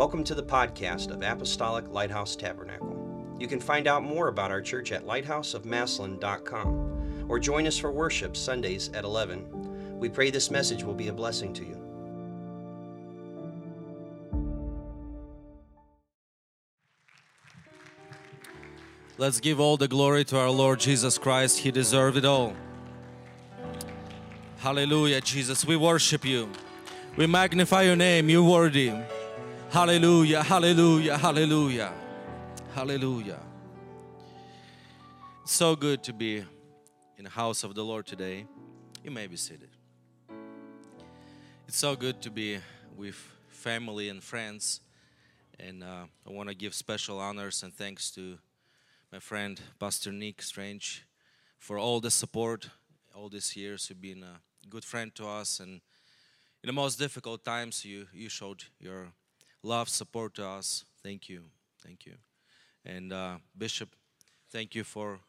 Welcome to the podcast of Apostolic Lighthouse Tabernacle. You can find out more about our church at lighthouseofmaslin.com or join us for worship Sundays at 11. We pray this message will be a blessing to you. Let's give all the glory to our Lord Jesus Christ. He deserved it all. Hallelujah, Jesus. We worship you. We magnify your name. You're worthy. Hallelujah, hallelujah, hallelujah, hallelujah. It's so good to be in the house of the Lord today. You may be seated. It's so good to be with family and friends. And uh, I want to give special honors and thanks to my friend Pastor Nick Strange for all the support all these years. You've been a good friend to us, and in the most difficult times, you you showed your love, support to us. Thank you, thank you, and uh, Bishop, thank you for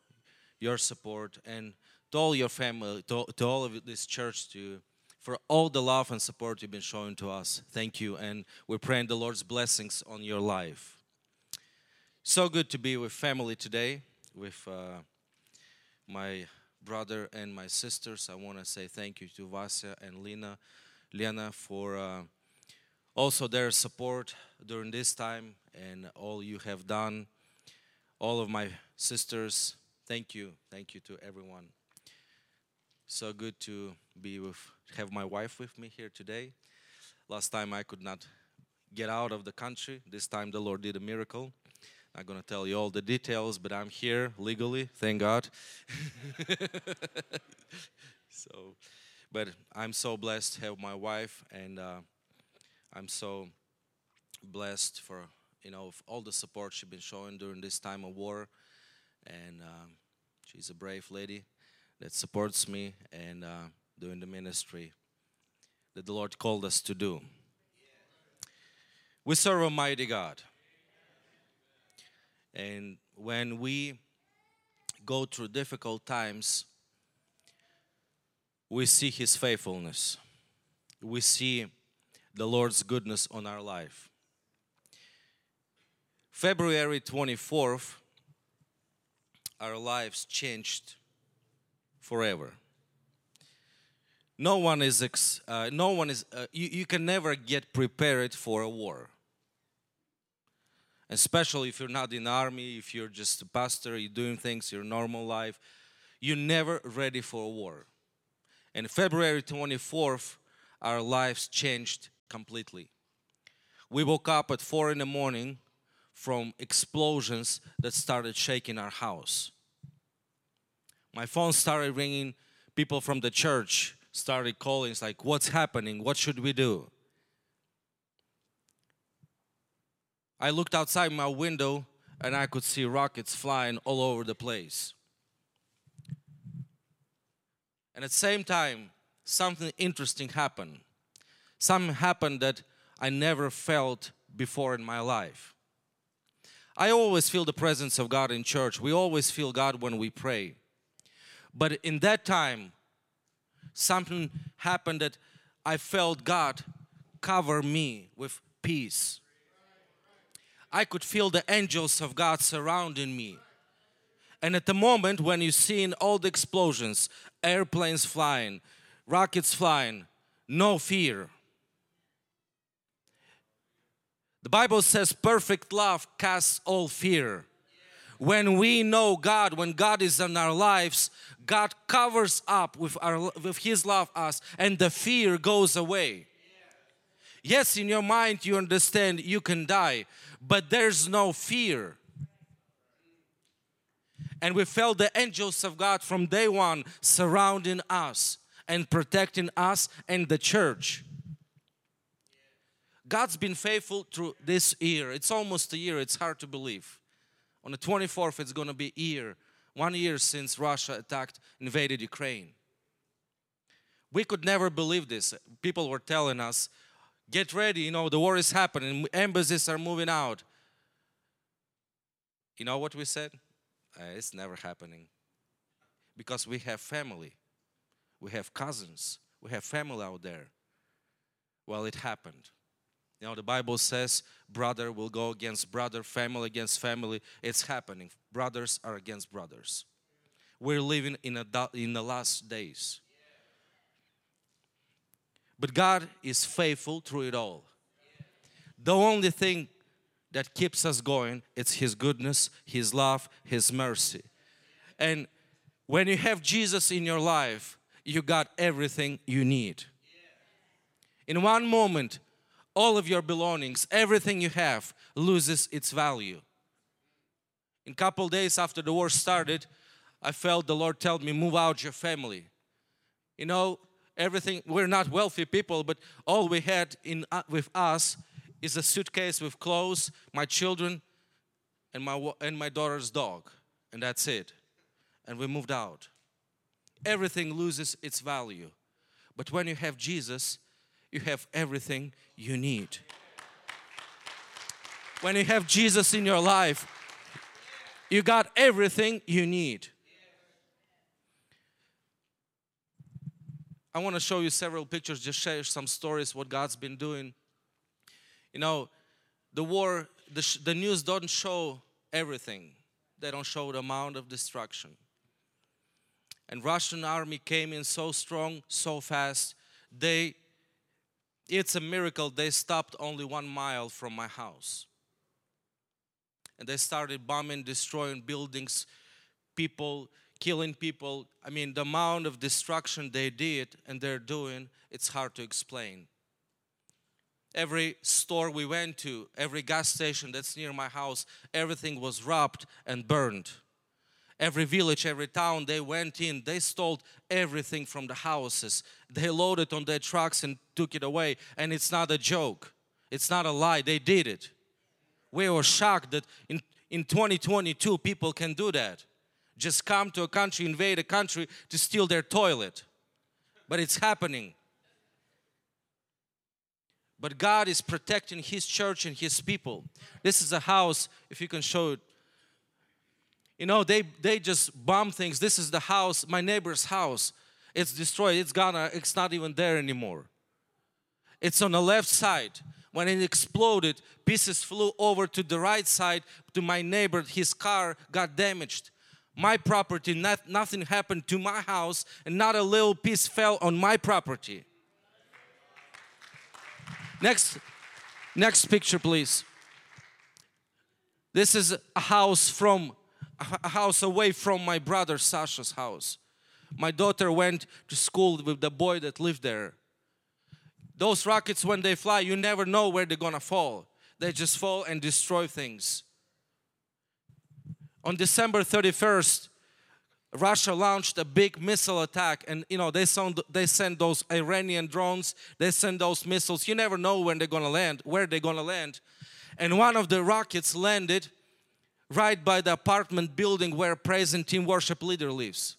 your support and to all your family, to, to all of this church, to for all the love and support you've been showing to us. Thank you, and we're praying the Lord's blessings on your life. So good to be with family today, with uh, my brother and my sisters. I want to say thank you to Vasya and Lena, Lena for uh, also their support during this time and all you have done. All of my sisters, thank you, thank you to everyone. So good to be with, have my wife with me here today. Last time I could not get out of the country. This time the Lord did a miracle. Not going to tell you all the details, but I'm here legally, thank God. so, but I'm so blessed to have my wife, and uh, I'm so blessed for you know all the support she's been showing during this time of war, and um, she's a brave lady that supports me and uh, doing the ministry that the Lord called us to do. We serve a mighty God. And when we go through difficult times, we see His faithfulness. We see the Lord's goodness on our life. February 24th, our lives changed forever. No one is, ex, uh, no one is, uh, you, you can never get prepared for a war especially if you're not in army if you're just a pastor you're doing things your normal life you're never ready for a war and february 24th our lives changed completely. We woke up at four in the morning from explosions that started shaking our house. My phone started ringing. People from the church started calling it's like what's happening? What should we do? I looked outside my window and I could see rockets flying all over the place. And at the same time, something interesting happened. Something happened that I never felt before in my life. I always feel the presence of God in church. We always feel God when we pray. But in that time, something happened that I felt God cover me with peace. I could feel the angels of God surrounding me. And at the moment when you see all the explosions, airplanes flying, rockets flying, no fear. The Bible says perfect love casts all fear. When we know God, when God is in our lives, God covers up with, our, with His love us and the fear goes away. Yes, in your mind you understand you can die, but there's no fear. And we felt the angels of God from day one surrounding us and protecting us and the church. God's been faithful through this year. It's almost a year, it's hard to believe. On the 24th, it's going to be year, one year since Russia attacked, invaded Ukraine. We could never believe this. People were telling us, Get ready, you know, the war is happening, embassies are moving out. You know what we said? Uh, it's never happening. Because we have family, we have cousins, we have family out there. Well, it happened. You know, the Bible says brother will go against brother, family against family. It's happening. Brothers are against brothers. We're living in, a, in the last days. But God is faithful through it all. The only thing that keeps us going it's his goodness, his love, his mercy. And when you have Jesus in your life, you got everything you need. In one moment, all of your belongings, everything you have loses its value. In couple days after the war started, I felt the Lord tell me, move out your family. You know, everything, we're not wealthy people, but all we had in uh, with us is a suitcase with clothes, my children, and my, and my daughter's dog. And that's it. And we moved out. Everything loses its value. But when you have Jesus, you have everything you need. When you have Jesus in your life, you got everything you need. I want to show you several pictures, just share some stories what God's been doing. You know, the war, the, the news don't show everything. They don't show the amount of destruction. And Russian army came in so strong, so fast. They it's a miracle they stopped only one mile from my house. And they started bombing, destroying buildings, people, killing people. I mean, the amount of destruction they did and they're doing, it's hard to explain. Every store we went to, every gas station that's near my house, everything was robbed and burned every village, every town they went in, they stole everything from the houses. They loaded on their trucks and took it away. And it's not a joke, it's not a lie, they did it. We were shocked that in, in 2022 people can do that. Just come to a country, invade a country to steal their toilet. But it's happening. But God is protecting His church and His people. This is a house, if you can show it you know, they, they just bomb things. This is the house, my neighbor's house. It's destroyed. It's gone. It's not even there anymore. It's on the left side. When it exploded, pieces flew over to the right side to my neighbor. His car got damaged. My property, not, nothing happened to my house, and not a little piece fell on my property. Next, next picture, please. This is a house from a house away from my brother Sasha's house. My daughter went to school with the boy that lived there. Those rockets, when they fly, you never know where they're gonna fall. They just fall and destroy things. On December 31st, Russia launched a big missile attack, and you know they send they send those Iranian drones. They send those missiles. You never know when they're gonna land, where they're gonna land. And one of the rockets landed right by the apartment building where present team worship leader lives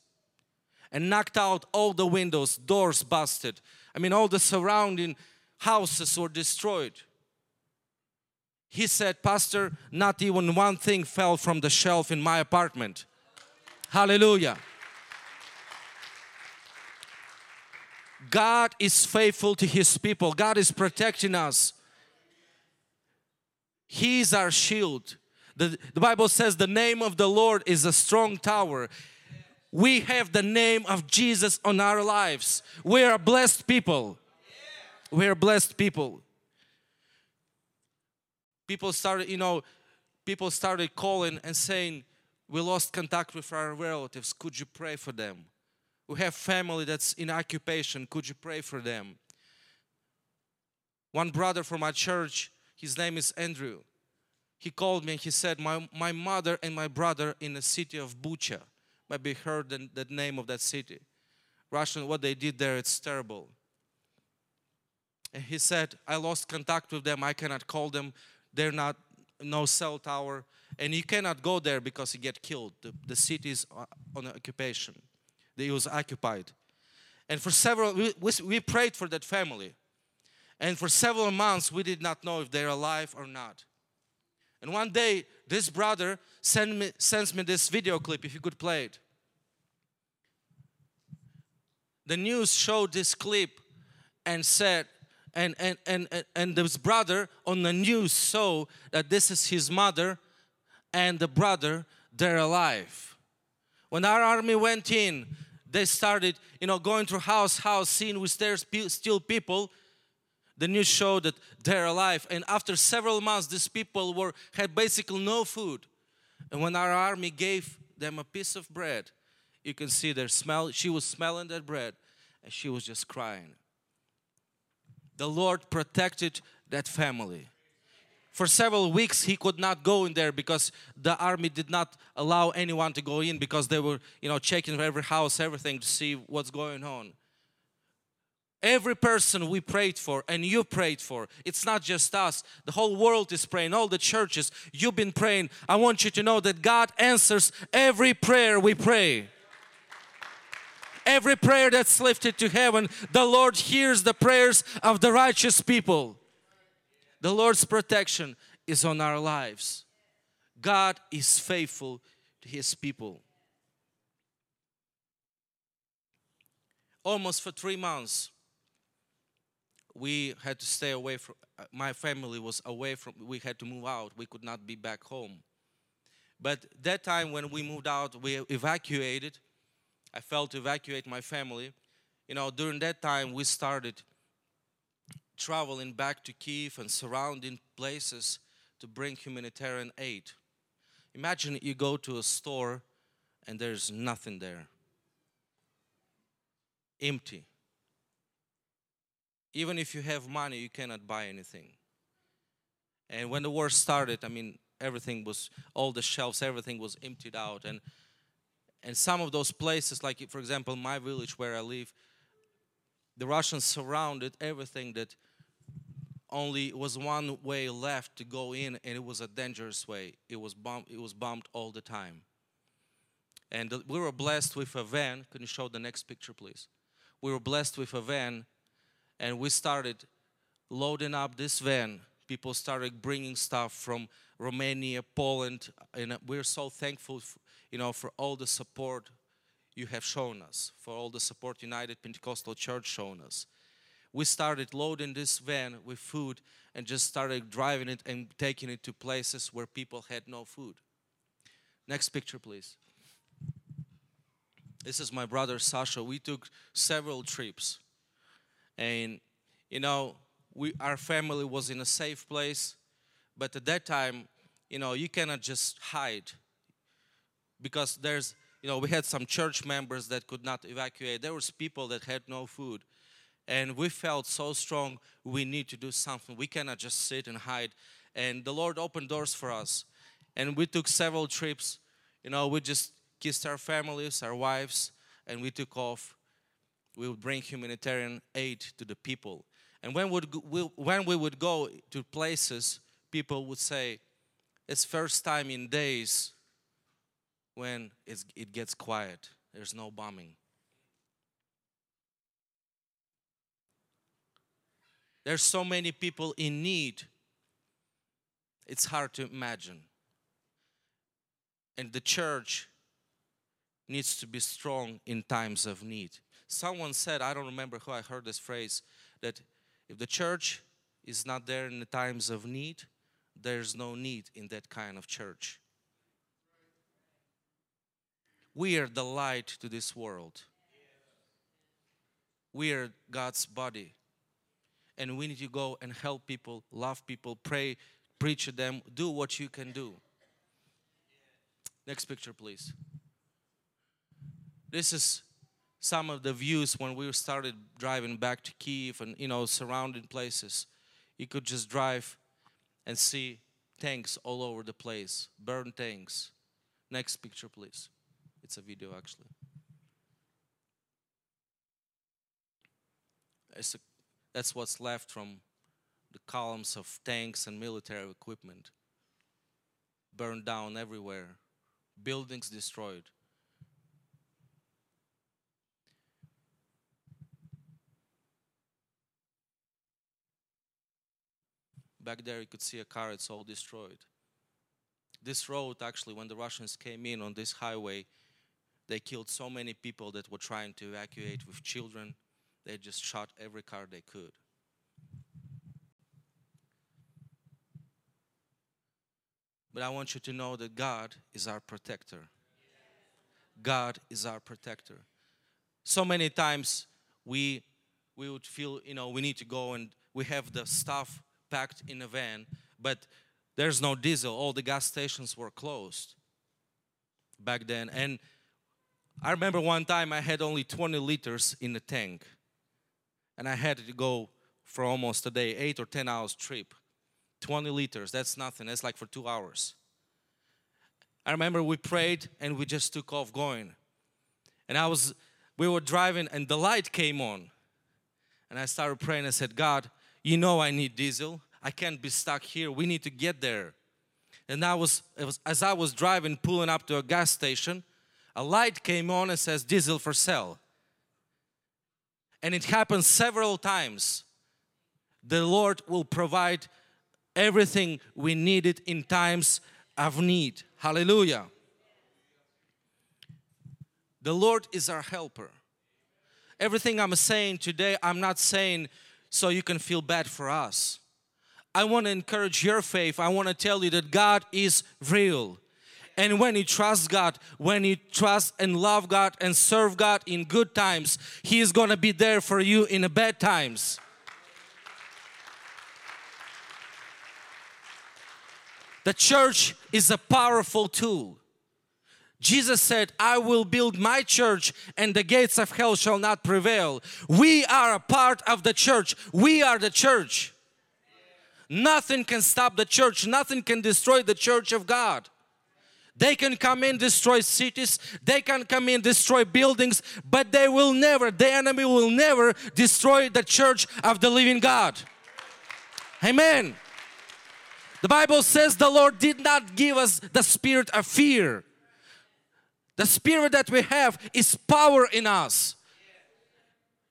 and knocked out all the windows, doors busted. I mean, all the surrounding houses were destroyed. He said, Pastor, not even one thing fell from the shelf in my apartment. Hallelujah. God is faithful to His people, God is protecting us. He is our shield. The, the Bible says the name of the Lord is a strong tower. We have the name of Jesus on our lives. We are blessed people. We are blessed people. People started, you know, people started calling and saying, we lost contact with our relatives. Could you pray for them? We have family that's in occupation. Could you pray for them? One brother from our church, his name is Andrew he called me and he said, my, my mother and my brother in the city of Bucha. Maybe heard the, the name of that city. Russian, what they did there, it's terrible. And he said, I lost contact with them. I cannot call them. They're not, no cell tower. And you cannot go there because you get killed. The, the city is uh, on occupation. They was occupied. And for several, we, we prayed for that family. And for several months, we did not know if they're alive or not. And one day, this brother me, sends me this video clip, if you could play it. The news showed this clip and said, and and and and, and this brother on the news saw that this is his mother and the brother they're alive when our army went in they started you know going through house house seeing with there's still people the news showed that they're alive and after several months these people were had basically no food and when our army gave them a piece of bread you can see their smell she was smelling that bread and she was just crying the Lord protected that family. For several weeks, he could not go in there because the army did not allow anyone to go in because they were, you know, checking every house, everything to see what's going on. Every person we prayed for and you prayed for, it's not just us, the whole world is praying, all the churches, you've been praying. I want you to know that God answers every prayer we pray. Every prayer that's lifted to heaven, the Lord hears the prayers of the righteous people. The Lord's protection is on our lives. God is faithful to His people. Almost for three months, we had to stay away from, uh, my family was away from, we had to move out. We could not be back home. But that time when we moved out, we evacuated I felt to evacuate my family. You know, during that time, we started traveling back to Kiev and surrounding places to bring humanitarian aid. Imagine you go to a store and there's nothing there, empty. Even if you have money, you cannot buy anything. And when the war started, I mean, everything was, all the shelves, everything was emptied out. And and some of those places, like for example, my village where I live, the Russians surrounded everything that only was one way left to go in, and it was a dangerous way. It was bombed. It was bombed all the time. And we were blessed with a van. Can you show the next picture, please? We were blessed with a van, and we started loading up this van. People started bringing stuff from Romania, Poland, and we're so thankful you know, for all the support you have shown us, for all the support United Pentecostal Church shown us. We started loading this van with food and just started driving it and taking it to places where people had no food. Next picture, please. This is my brother Sasha. We took several trips, and you know, we our family was in a safe place, but at that time, you know, you cannot just hide because there's you know we had some church members that could not evacuate. There was people that had no food. And we felt so strong we need to do something. We cannot just sit and hide. And the lord opened doors for us. And we took several trips. You know we just kissed our families our wives and we took off we would bring humanitarian aid to the people and when, would, when we would go to places people would say it's first time in days when it gets quiet, there's no bombing. There's so many people in need, it's hard to imagine. And the church needs to be strong in times of need. Someone said, I don't remember who I heard this phrase, that if the church is not there in the times of need, there's no need in that kind of church. We are the light to this world. We are God's body. And we need to go and help people, love people, pray, preach to them, do what you can do. Next picture, please. This is some of the views when we started driving back to Kiev and you know surrounding places. You could just drive and see tanks all over the place, burned tanks. Next picture, please. It's a video actually. A, that's what's left from the columns of tanks and military equipment. Burned down everywhere, buildings destroyed. Back there, you could see a car, it's all destroyed. This road, actually, when the Russians came in on this highway, they killed so many people that were trying to evacuate with children. They just shot every car they could. But I want you to know that God is our protector. God is our protector. So many times we we would feel, you know, we need to go and we have the stuff packed in a van, but there's no diesel. All the gas stations were closed back then. And I remember one time I had only 20 liters in the tank. And I had to go for almost a day, eight or 10 hours trip. 20 liters, that's nothing. That's like for two hours. I remember we prayed and we just took off going. And I was, we were driving and the light came on. And I started praying. I said, God, you know I need diesel. I can't be stuck here. We need to get there. And I was, was as I was driving, pulling up to a gas station, a light came on and says diesel for sale. And it happened several times. The Lord will provide everything we needed in times of need. Hallelujah. The Lord is our helper everything I'm saying today, I'm not saying so you can feel bad for us. I want to encourage your faith. I want to tell you that God is real. And when you trust God, when you trust and love God and serve God in good times, He is going to be there for you in the bad times. The church is a powerful tool. Jesus said, I will build my church and the gates of hell shall not prevail. We are a part of the church. We are the church. Nothing can stop the church. Nothing can destroy the church of God. They can come in, destroy cities. They can come in, destroy buildings, but they will never, the enemy will never destroy the church of the living God. Amen. The Bible says the Lord did not give us the spirit of fear the spirit that we have is power in us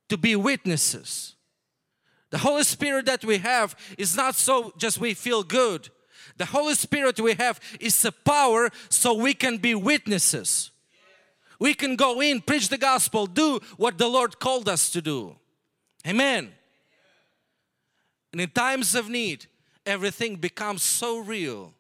to be witnesses. The Holy Spirit that we have is not so just we feel good. The Holy Spirit we have is a power so we can be witnesses. We can go in, preach the gospel, do what the Lord called us to do. Amen. And in times of need, everything becomes so real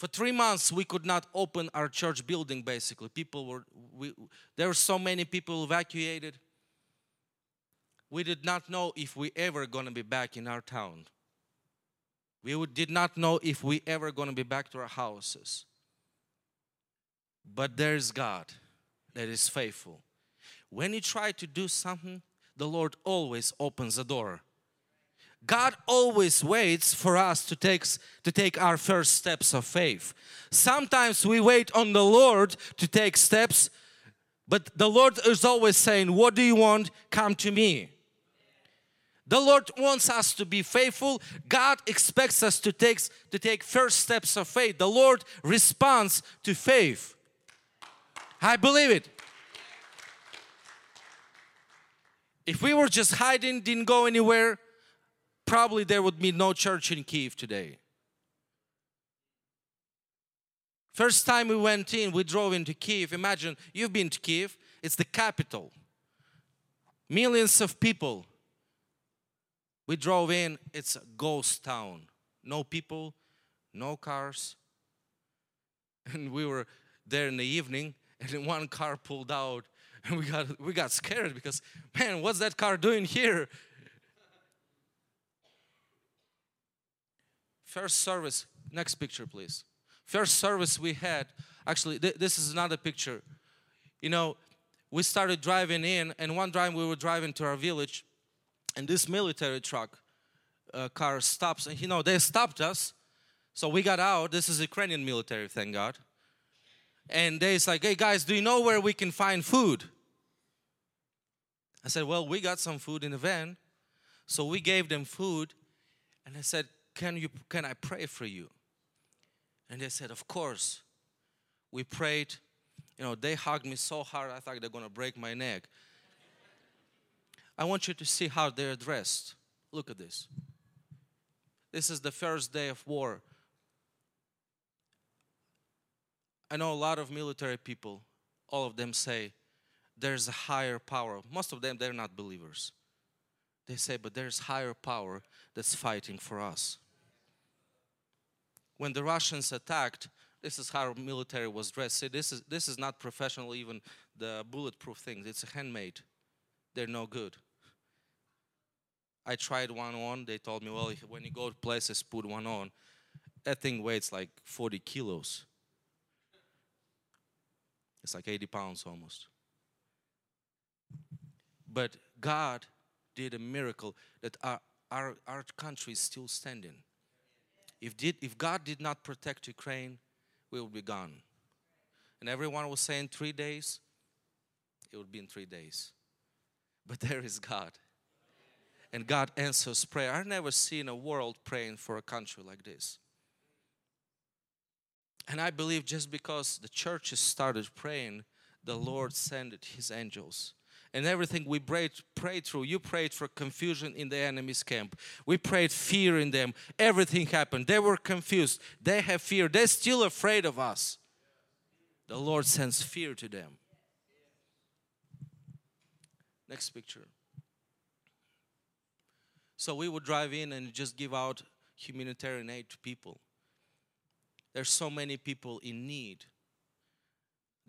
For three months, we could not open our church building basically. People were, we, there were so many people evacuated. We did not know if we ever going to be back in our town. We would, did not know if we ever going to be back to our houses. But there's God that is faithful. When you try to do something, the Lord always opens the door. God always waits for us to take, to take our first steps of faith. Sometimes we wait on the Lord to take steps, but the Lord is always saying, What do you want? Come to me. The Lord wants us to be faithful. God expects us to take, to take first steps of faith. The Lord responds to faith. I believe it. If we were just hiding, didn't go anywhere, probably there would be no church in Kiev today. First time we went in, we drove into Kiev. Imagine you've been to Kiev, it's the capital. Millions of people. We drove in, it's a ghost town. No people, no cars. And we were there in the evening, and one car pulled out, and we got we got scared because man, what's that car doing here? First service, next picture, please. First service we had, actually, th this is another picture. You know, we started driving in, and one time we were driving to our village, and this military truck uh, car stops, and you know, they stopped us. So we got out. This is Ukrainian military, thank God. And they's like, hey guys, do you know where we can find food? I said, well, we got some food in the van. So we gave them food, and I said, can you can I pray for you? And they said, Of course. We prayed. You know, they hugged me so hard I thought they're gonna break my neck. I want you to see how they're dressed. Look at this. This is the first day of war. I know a lot of military people, all of them say there's a higher power. Most of them, they're not believers. They say, but there's higher power that's fighting for us. When the Russians attacked, this is how military was dressed. See, this is this is not professional, even the bulletproof things. It's handmade. They're no good. I tried one on. They told me, well, when you go to places, put one on. That thing weighs like 40 kilos. It's like 80 pounds almost. But God did a miracle that our, our, our country is still standing. If, did, if God did not protect Ukraine, we would be gone. And everyone was saying three days, it would be in three days. But there is God. And God answers prayer. I've never seen a world praying for a country like this. And I believe just because the churches started praying, the Lord sent his angels. And everything we prayed, prayed through, you prayed for confusion in the enemy's camp. We prayed fear in them. Everything happened. They were confused. They have fear. They're still afraid of us. The Lord sends fear to them. Next picture. So we would drive in and just give out humanitarian aid to people. There's so many people in need.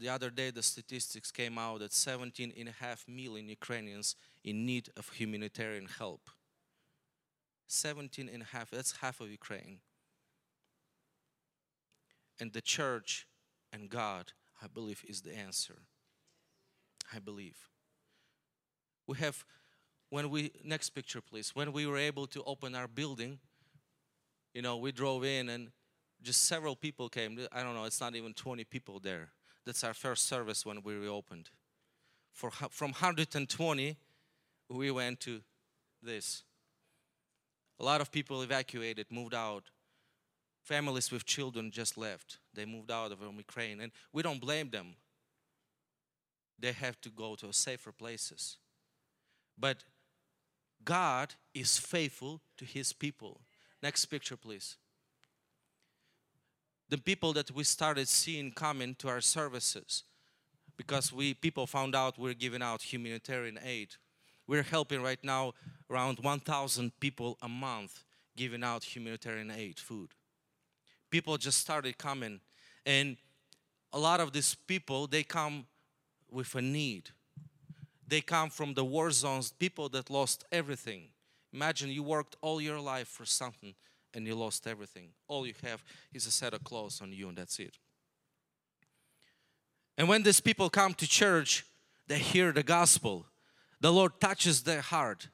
The other day, the statistics came out that 17 and a half million Ukrainians in need of humanitarian help. 17 and a half, that's half of Ukraine. And the church and God, I believe, is the answer. I believe. We have, when we, next picture please, when we were able to open our building, you know, we drove in and just several people came. I don't know, it's not even 20 people there. That's our first service when we reopened. For, from 120, we went to this. A lot of people evacuated, moved out. Families with children just left. They moved out of um, Ukraine, and we don't blame them. They have to go to safer places. But God is faithful to his people. Next picture, please the people that we started seeing coming to our services because we people found out we're giving out humanitarian aid. We're helping right now around 1,000 people a month giving out humanitarian aid, food. People just started coming and a lot of these people they come with a need. They come from the war zones, people that lost everything. Imagine you worked all your life for something and you lost everything. All you have is a set of clothes on you, and that's it. And when these people come to church, they hear the gospel. The Lord touches their heart.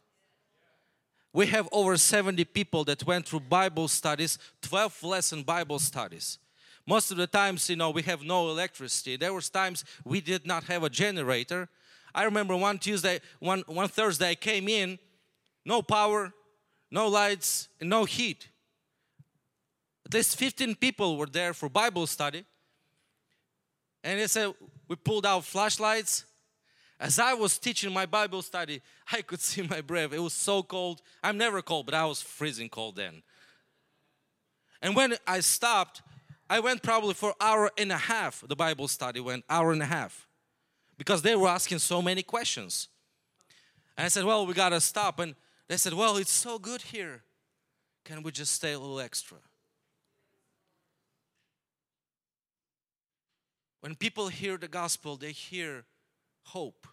We have over 70 people that went through Bible studies, 12 lesson Bible studies. Most of the times, you know, we have no electricity. There was times we did not have a generator. I remember one Tuesday, one, one Thursday I came in, no power, no lights, no heat. At least 15 people were there for Bible study. And they said, we pulled out flashlights. As I was teaching my Bible study, I could see my breath. It was so cold. I'm never cold, but I was freezing cold then. And when I stopped, I went probably for hour and a half. The Bible study went hour and a half because they were asking so many questions. And I said, well, we got to stop. And they said, well, it's so good here. Can we just stay a little extra? When people hear the gospel, they hear hope.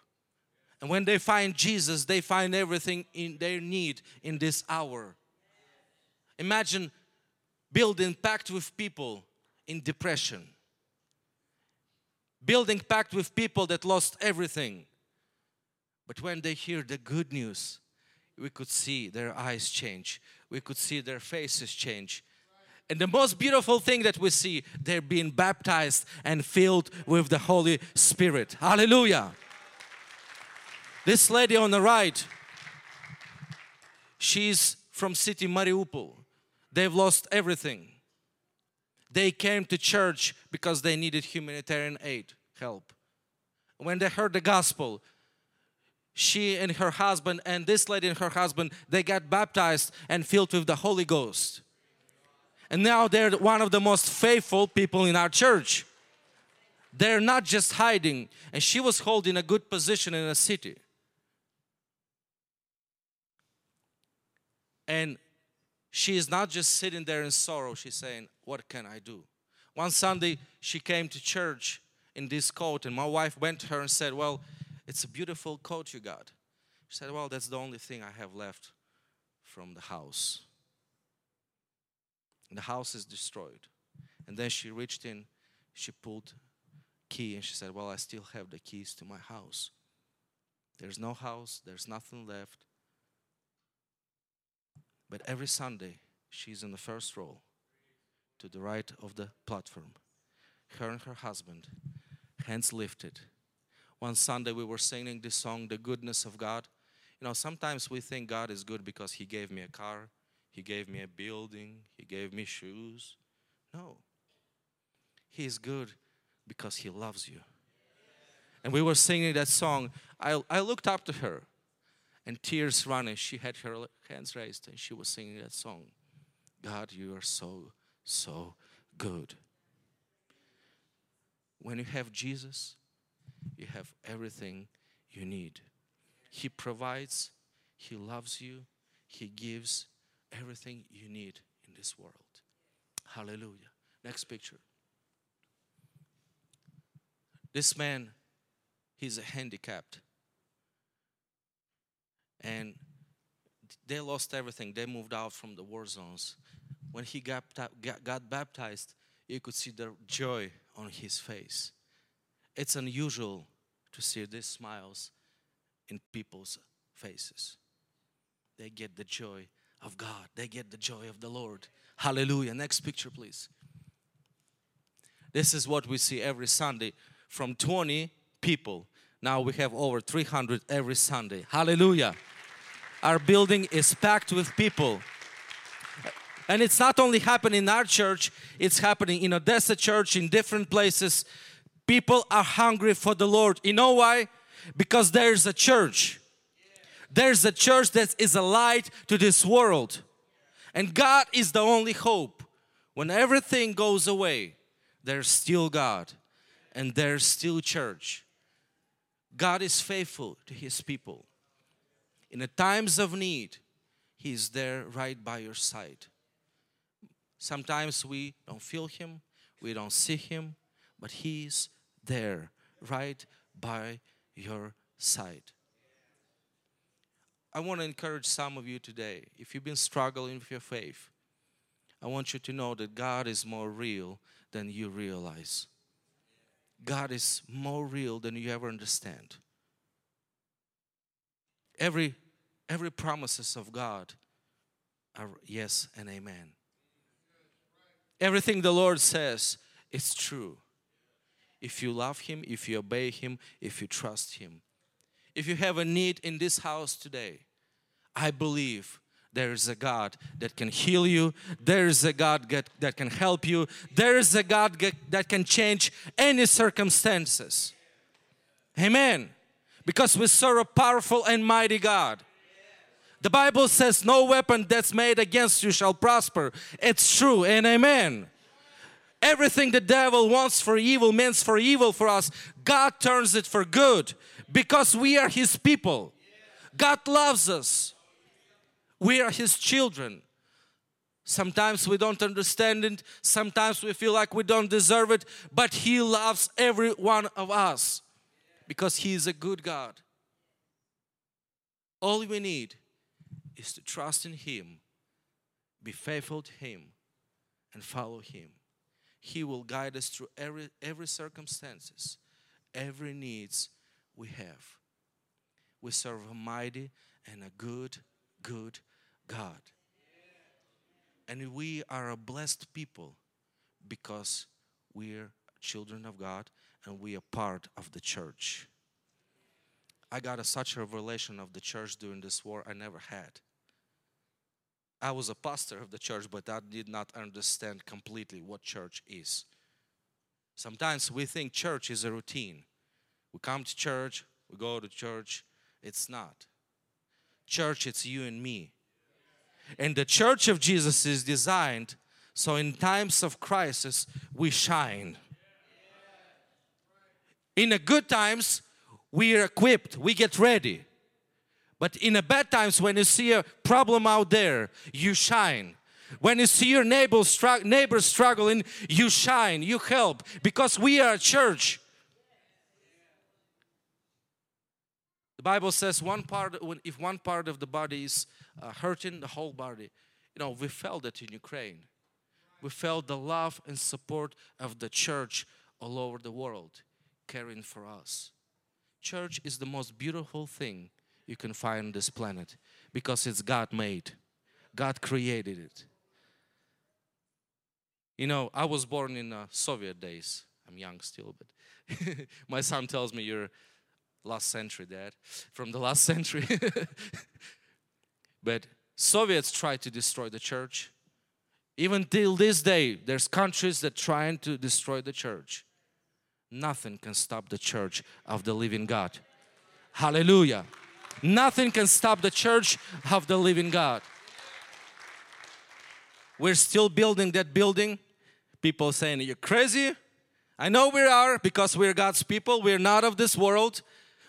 And when they find Jesus, they find everything in their need in this hour. Imagine building packed with people in depression, building packed with people that lost everything. But when they hear the good news, we could see their eyes change, we could see their faces change, and the most beautiful thing that we see, they're being baptized and filled with the Holy Spirit. Hallelujah. This lady on the right, she's from city Mariupol. They've lost everything. They came to church because they needed humanitarian aid, help. When they heard the gospel, she and her husband and this lady and her husband, they got baptized and filled with the Holy Ghost. And now they're one of the most faithful people in our church. They're not just hiding. And she was holding a good position in a city. And she is not just sitting there in sorrow, she's saying, What can I do? One Sunday, she came to church in this coat, and my wife went to her and said, Well, it's a beautiful coat you got. She said, Well, that's the only thing I have left from the house. The house is destroyed. And then she reached in, she pulled key, and she said, Well, I still have the keys to my house. There's no house, there's nothing left. But every Sunday, she's in the first row to the right of the platform. Her and her husband, hands lifted. One Sunday, we were singing this song, The Goodness of God. You know, sometimes we think God is good because He gave me a car, He gave me a building, He gave me shoes. No. He is good because He loves you. And we were singing that song. I, I looked up to her and tears running. She had her hands raised and she was singing that song. God, you are so, so good. When you have Jesus, you have everything you need. He provides, He loves you, He gives everything you need in this world. Hallelujah. Next picture. This man, he's a handicapped. And they lost everything. They moved out from the war zones. When he got, got baptized, you could see the joy on his face. It's unusual to see these smiles in people's faces. They get the joy of God, they get the joy of the Lord. Hallelujah. Next picture, please. This is what we see every Sunday from 20 people. Now we have over 300 every Sunday. Hallelujah. Our building is packed with people. And it's not only happening in our church, it's happening in Odessa church, in different places. People are hungry for the Lord. You know why? Because there's a church. There's a church that is a light to this world. And God is the only hope. When everything goes away, there's still God and there's still church. God is faithful to His people. In the times of need, He is there right by your side. Sometimes we don't feel Him, we don't see Him, but He's there right by your side. I want to encourage some of you today. If you've been struggling with your faith, I want you to know that God is more real than you realize. God is more real than you ever understand. Every every promises of God are yes and amen. Everything the Lord says is true. If you love Him, if you obey Him, if you trust Him. If you have a need in this house today, I believe there is a God that can heal you. There is a God that can help you. There is a God that can change any circumstances. Amen. Because we serve a powerful and mighty God. The Bible says, No weapon that's made against you shall prosper. It's true and amen. Everything the devil wants for evil means for evil for us. God turns it for good because we are His people. God loves us. We are His children. Sometimes we don't understand it, sometimes we feel like we don't deserve it, but He loves every one of us because He is a good God. All we need is to trust in Him, be faithful to Him, and follow Him. He will guide us through every, every circumstances, every needs we have. We serve a mighty and a good, good God. And we are a blessed people because we're children of God and we are part of the church. I got a, such a revelation of the church during this war I never had. I was a pastor of the church, but I did not understand completely what church is. Sometimes we think church is a routine. We come to church, we go to church. It's not. Church, it's you and me. And the church of Jesus is designed so in times of crisis we shine. In the good times, we are equipped, we get ready. But in the bad times, when you see a problem out there, you shine. When you see your neighbor, str- neighbor struggling, you shine, you help, because we are a church. Bible says one part, if one part of the body is uh, hurting, the whole body. You know, we felt it in Ukraine. We felt the love and support of the church all over the world caring for us. Church is the most beautiful thing you can find on this planet because it's God made. God created it. You know, I was born in uh, Soviet days. I'm young still, but my son tells me you're last century, Dad, from the last century. but Soviets tried to destroy the church. Even till this day, there's countries that trying to destroy the church. Nothing can stop the church of the living God. Hallelujah. Nothing can stop the church of the living God. We're still building that building. People saying, You're crazy. I know we are because we're God's people. We're not of this world.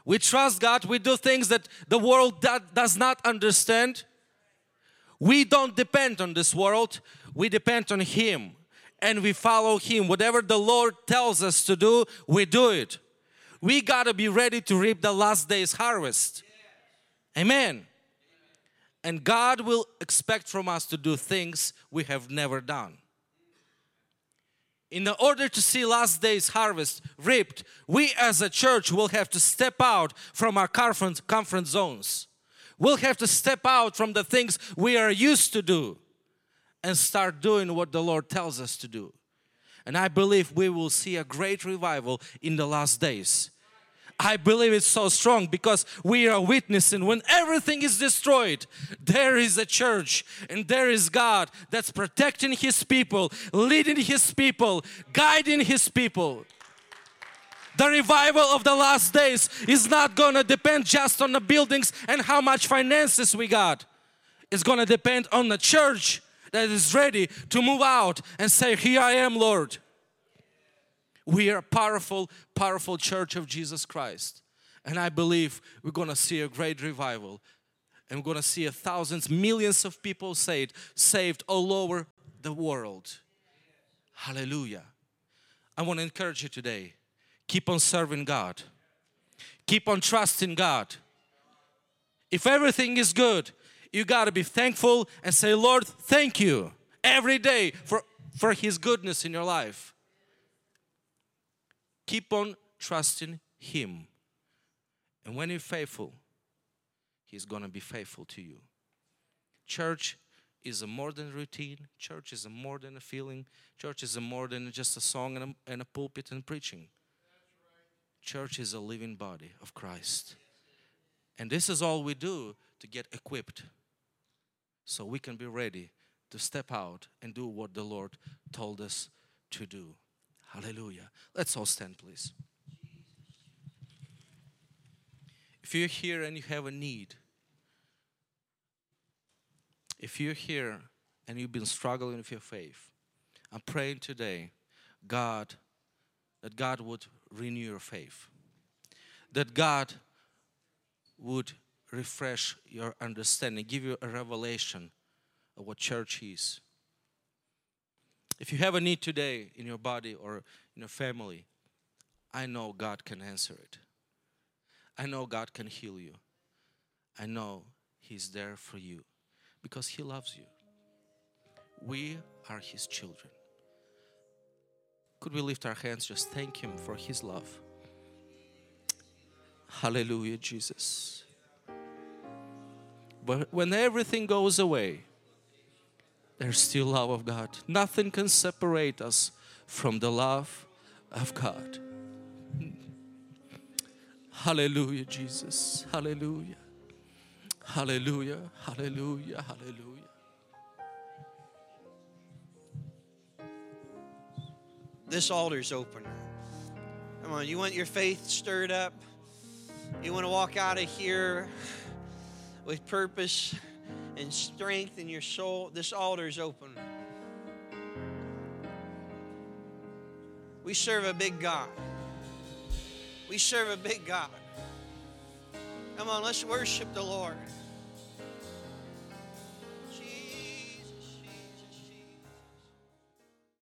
We trust God. We do things that the world that does not understand. We don't depend on this world. We depend on Him and we follow Him. Whatever the Lord tells us to do, we do it. We got to be ready to reap the last day's harvest. Amen. And God will expect from us to do things we have never done. In order to see last day's harvest reaped, we as a church will have to step out from our comfort, zones. We'll have to step out from the things we are used to do and start doing what the Lord tells us to do. And I believe we will see a great revival in the last days. I believe it's so strong because we are witnessing when everything is destroyed, there is a church and there is God that's protecting His people, leading His people, guiding His people. The revival of the last days is not gonna depend just on the buildings and how much finances we got. It's gonna depend on the church that is ready to move out and say, Here I am, Lord. We are a powerful, powerful church of Jesus Christ. And I believe we're going to see a great revival. And we're going to see thousands, millions of people saved, saved all over the world. Hallelujah. I want to encourage you today. Keep on serving God. Keep on trusting God. If everything is good, you got to be thankful and say, Lord, thank you every day for, for His goodness in your life. Keep on trusting Him. And when you're faithful, He's going to be faithful to you. Church is a more than routine. Church is a more than a feeling. Church is a more than just a song and a, and a pulpit and preaching. Church is a living body of Christ. And this is all we do to get equipped so we can be ready to step out and do what the Lord told us to do. Hallelujah. Let's all stand, please. If you're here and you have a need, if you're here and you've been struggling with your faith, I'm praying today, God, that God would renew your faith, that God would refresh your understanding, give you a revelation of what church is. If you have a need today in your body or in your family, I know God can answer it. I know God can heal you. I know He's there for you because He loves you. We are His children. Could we lift our hands, just thank Him for His love? Hallelujah, Jesus. But when everything goes away, there's still love of God. Nothing can separate us from the love of God. Hallelujah, Jesus. Hallelujah. Hallelujah. Hallelujah. Hallelujah. This altar's open. Come on, you want your faith stirred up? You want to walk out of here with purpose and strength in your soul, this altar is open. We serve a big God. We serve a big God. Come on, let's worship the Lord.